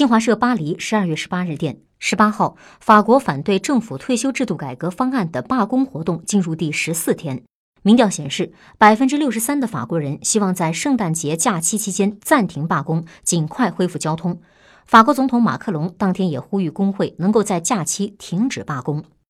新华社巴黎十二月十八日电十八号法国反对政府退休制度改革方案的罢工活动进入第十四天。民调显示百分之六十三的法国人希望在圣诞节假期期间暂停罢工尽快恢复交通。法国总统马克龙当天也呼吁工会能够在假期停止罢工。